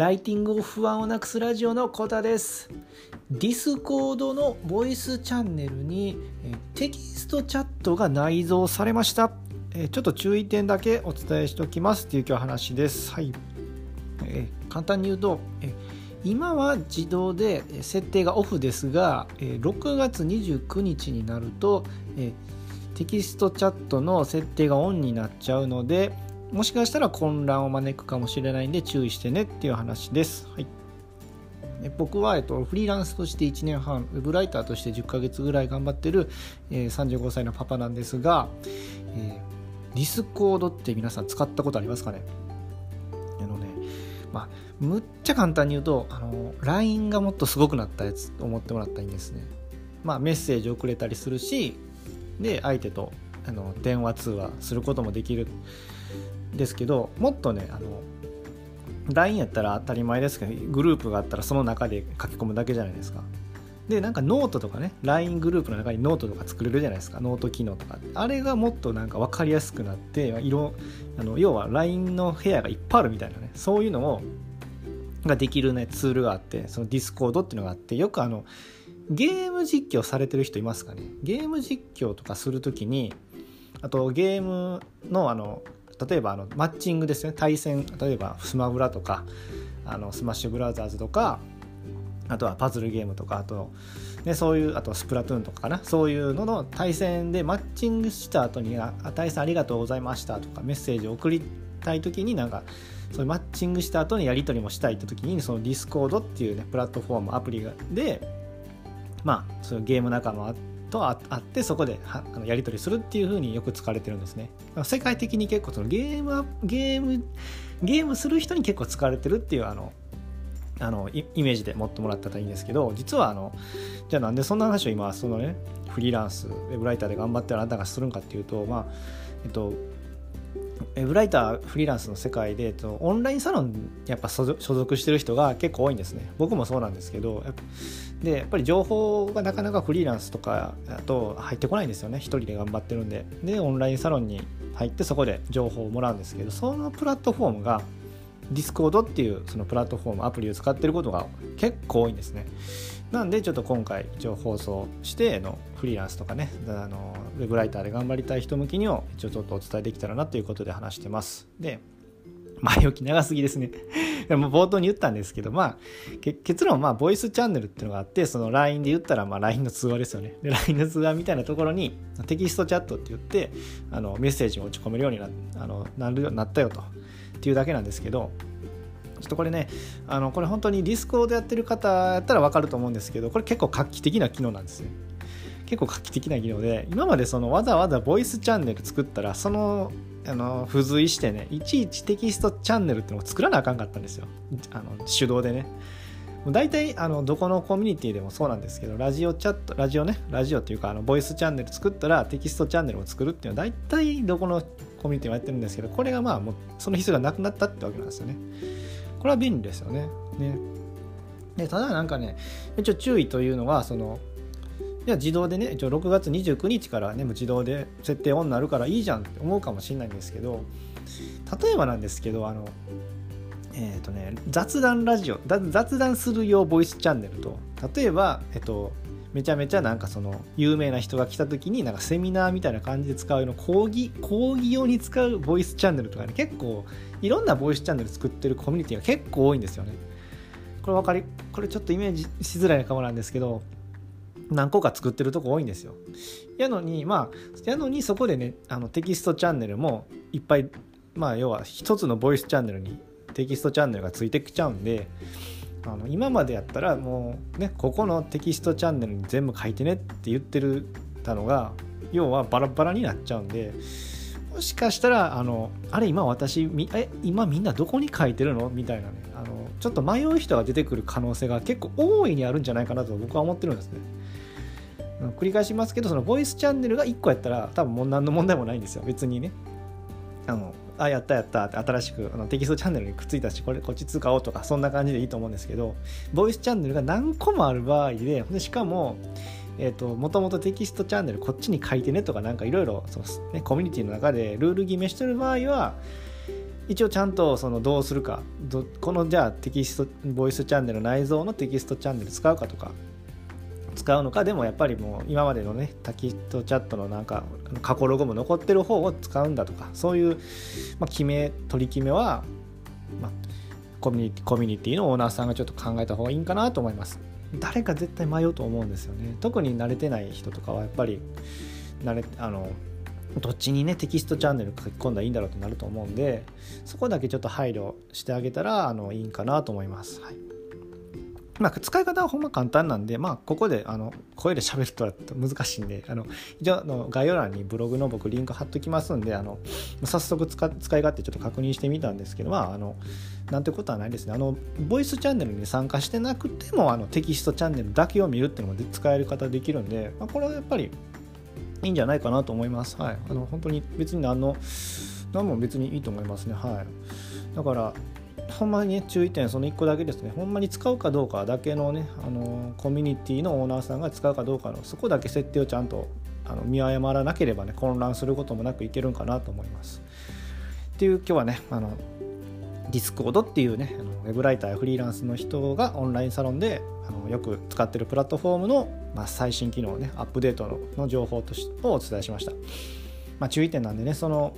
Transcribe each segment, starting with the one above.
ライティングを不安をなくすラジオのコタです。ディスコードのボイスチャンネルにテキストチャットが内蔵されました。ちょっと注意点だけお伝えしておきますっていう今日話です。はい。え簡単に言うとえ今は自動で設定がオフですがえ6月29日になるとえテキストチャットの設定がオンになっちゃうのでもしかしたら混乱を招くかもしれないんで注意してねっていう話です。はい。僕は、えっと、フリーランスとして1年半ウェブライターとして10ヶ月ぐらい頑張ってる、えー、35歳のパパなんですが、えー、ディスコードって皆さん使ったことありますかね？あのねまあむっちゃ簡単に言うとあの LINE がもっとすごくなったやつと思ってもらったらいいんですね。まあメッセージ送れたりするしで相手とあの電話通話することもできる。ですけどもっとねあの LINE やったら当たり前ですけどグループがあったらその中で書き込むだけじゃないですか。でなんかノートとかね LINE グループの中にノートとか作れるじゃないですか。ノート機能とかあれがもっとなんか分かりやすくなって色あの要は LINE の部屋がいっぱいあるみたいなねそういうのをができるねツールがあってその Discord っていうのがあってよくあのゲーム実況されてる人いますかね。ゲーム実況とかするときにあとゲームのあの例えばあのマッチングですね。対戦例えばスマブラとかあのスマッシュブラザーズとかあとはパズルゲームとかあと、ね、そういうあとスプラトゥーンとかかな。そういうのの対戦でマッチングした後にあ「対戦ありがとうございました」とかメッセージを送りたい時になんかそういうマッチングした後にやり取りもしたいって時にそのディスコードっていうねプラットフォームアプリでまあそのゲーム仲間とあってそこであのやり取りするっていう風によく使われてるんですね。世界的に結構そのゲームゲームゲームする人に結構使われてるっていうあのあのイメージで持ってもらったらいいんですけど実はあのじゃあなんでそんな話を今そのねフリーランスウェブライターで頑張ってるあなたがするんかっていうとまあえっとウェブライターフリーランスの世界でオンラインサロンやっぱ所属してる人が結構多いんですね。僕もそうなんですけどでやっぱり情報がなかなかフリーランスとかだと入ってこないんですよね。一人で頑張ってるんで。でオンラインサロンに入ってそこで情報をもらうんですけどそのプラットフォームが Discord っていうそのプラットフォームアプリを使ってることが結構多いんですね。なんでちょっと今回一応放送してのフリーランスとかねあのウェブライターで頑張りたい人向きにを一応ちょっとお伝えできたらなということで話してます。で 前置き長すぎですね。でも冒頭に言ったんですけどまあ結論まあボイスチャンネルっていうのがあってその LINE で言ったらまあ LINE の通話ですよね。で LINE の通話みたいなところにテキストチャットって言ってあのメッセージを打ち込めるようになあのなるようになったよと。っていうだけなんですけどちょっとこれねあのこれ本当にディスコでやってる方やったら分かると思うんですけどこれ結構画期的な機能なんですね。結構画期的な機能で今までそのわざわざボイスチャンネル作ったらそのあの付随してねいちいちテキストチャンネルっていうのを作らなあかんかったんですよ。あの手動でね。大体あのどこのコミュニティでもそうなんですけどラジオチャットラジオねラジオっていうかあのボイスチャンネル作ったらテキストチャンネルを作るっていうのは大体どこのコミュニティもやってるんですけどこれがまあもうその必要がなくなったってわけなんですよね。これは便利ですよね。ねでただなんかね一応注意というのはそのいや自動でね一応6月29日からね自動で設定オンになるからいいじゃんって思うかもしれないんですけど例えばなんですけどあのえっ、ー、とね雑談ラジオ雑談する用ボイスチャンネルと例えばえっとめちゃめちゃなんかその有名な人が来た時になんかセミナーみたいな感じで使うの講義講義用に使うボイスチャンネルとかね結構いろんなボイスチャンネル作ってるコミュニティが結構多いんですよね。これ分かりこれちょっとイメージしづらいかもなんですけど何個か作ってるとこ多いんですよ。やのにまあやのにそこでねあのテキストチャンネルもいっぱいまあ要は一つのボイスチャンネルにテキストチャンネルがついてきちゃうんであの今までやったらもうねここのテキストチャンネルに全部書いてねって言ってるたのが要はバラバラになっちゃうんでもしかしたらあのあれ今私え今みんなどこに書いてるの？みたいなねあのちょっと迷う人が出てくる可能性が結構大いにあるんじゃないかなと僕は思ってるんですね。繰り返しますけどそのボイスチャンネルが1個やったら多分もう何の問題もないんですよ。別にね。あのあやったやった。って新しくあのテキストチャンネルにくっついたしこれこっち使おうとかそんな感じでいいと思うんですけどボイスチャンネルが何個もある場合ででしかもえーと、もともとテキストチャンネルこっちに書いてねとかなんかいろいろコミュニティの中でルール決めしてる場合は一応ちゃんとそのどうするかこのじゃあテキストボイスチャンネル内蔵のテキストチャンネル使うかとか使うのかでもやっぱりもう今までのねタキストチャットのなんか過去ログも残ってる方を使うんだとかそういう、まあ、決め取り決めは、まあ、コミュニティコミュニティのオーナーさんがちょっと考えた方がいいんかなと思います。誰か絶対迷うと思うんですよね。特に慣れてない人とかはやっぱり慣れあのどっちにねテキストチャンネル書き込んだらいいんだろうとなると思うんでそこだけちょっと配慮してあげたらあのいいんかなと思います。はい。まあ、使い方はほんま簡単なんで、まあ、ここであの声で喋るとは難しいんであの一応の概要欄にブログの僕リンク貼っときますんであの早速使使い勝手ちょっと確認してみたんですけど、まあ、あのなんてことはないですねあのボイスチャンネルに参加してなくてもあのテキストチャンネルだけを見るっていうのも使える方できるんで、まあ、これはやっぱりいいんじゃないかなと思います。はい、あの本当に別に何の何も別にいいと思いますね。はい、だからほんまにね注意点その1個だけですねほんまに使うかどうかだけのねあのコミュニティのオーナーさんが使うかどうかのそこだけ設定をちゃんとあの見誤らなければね混乱することもなくいけるんかなと思います。っていう今日はねあのディスコードっていうねあのウェブライターやフリーランスの人がオンラインサロンであのよく使ってるプラットフォームの、まあ、最新機能ねアップデートの情報としをお伝えしました、まあ、注意点なんでねその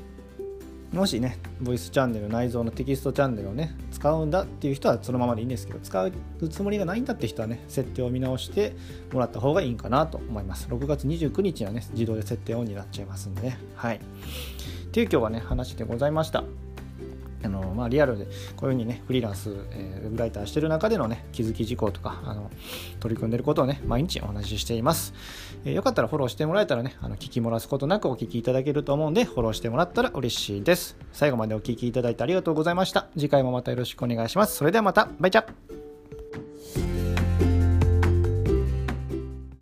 もしねボイスチャンネル内蔵のテキストチャンネルをね使うんだっていう人はそのままでいいんですけど使うつもりがないんだって人はね設定を見直してもらった方がいいんかなと思います。6月29日はね自動で設定オンになっちゃいますんでね。はい。っていう今日はね話でございました。あのまあ、リアルでこういうふうにねフリーランス、えー、ウェブライターしてる中でのね気づき事項とかあの取り組んでることをね毎日お話ししています、えー、よかったらフォローしてもらえたらねあの聞き漏らすことなくお聞きいただけると思うんでフォローしてもらったら嬉しいです。最後までお聞きいただいてありがとうございました。次回もまたよろしくお願いします。それではまた。バイチャ。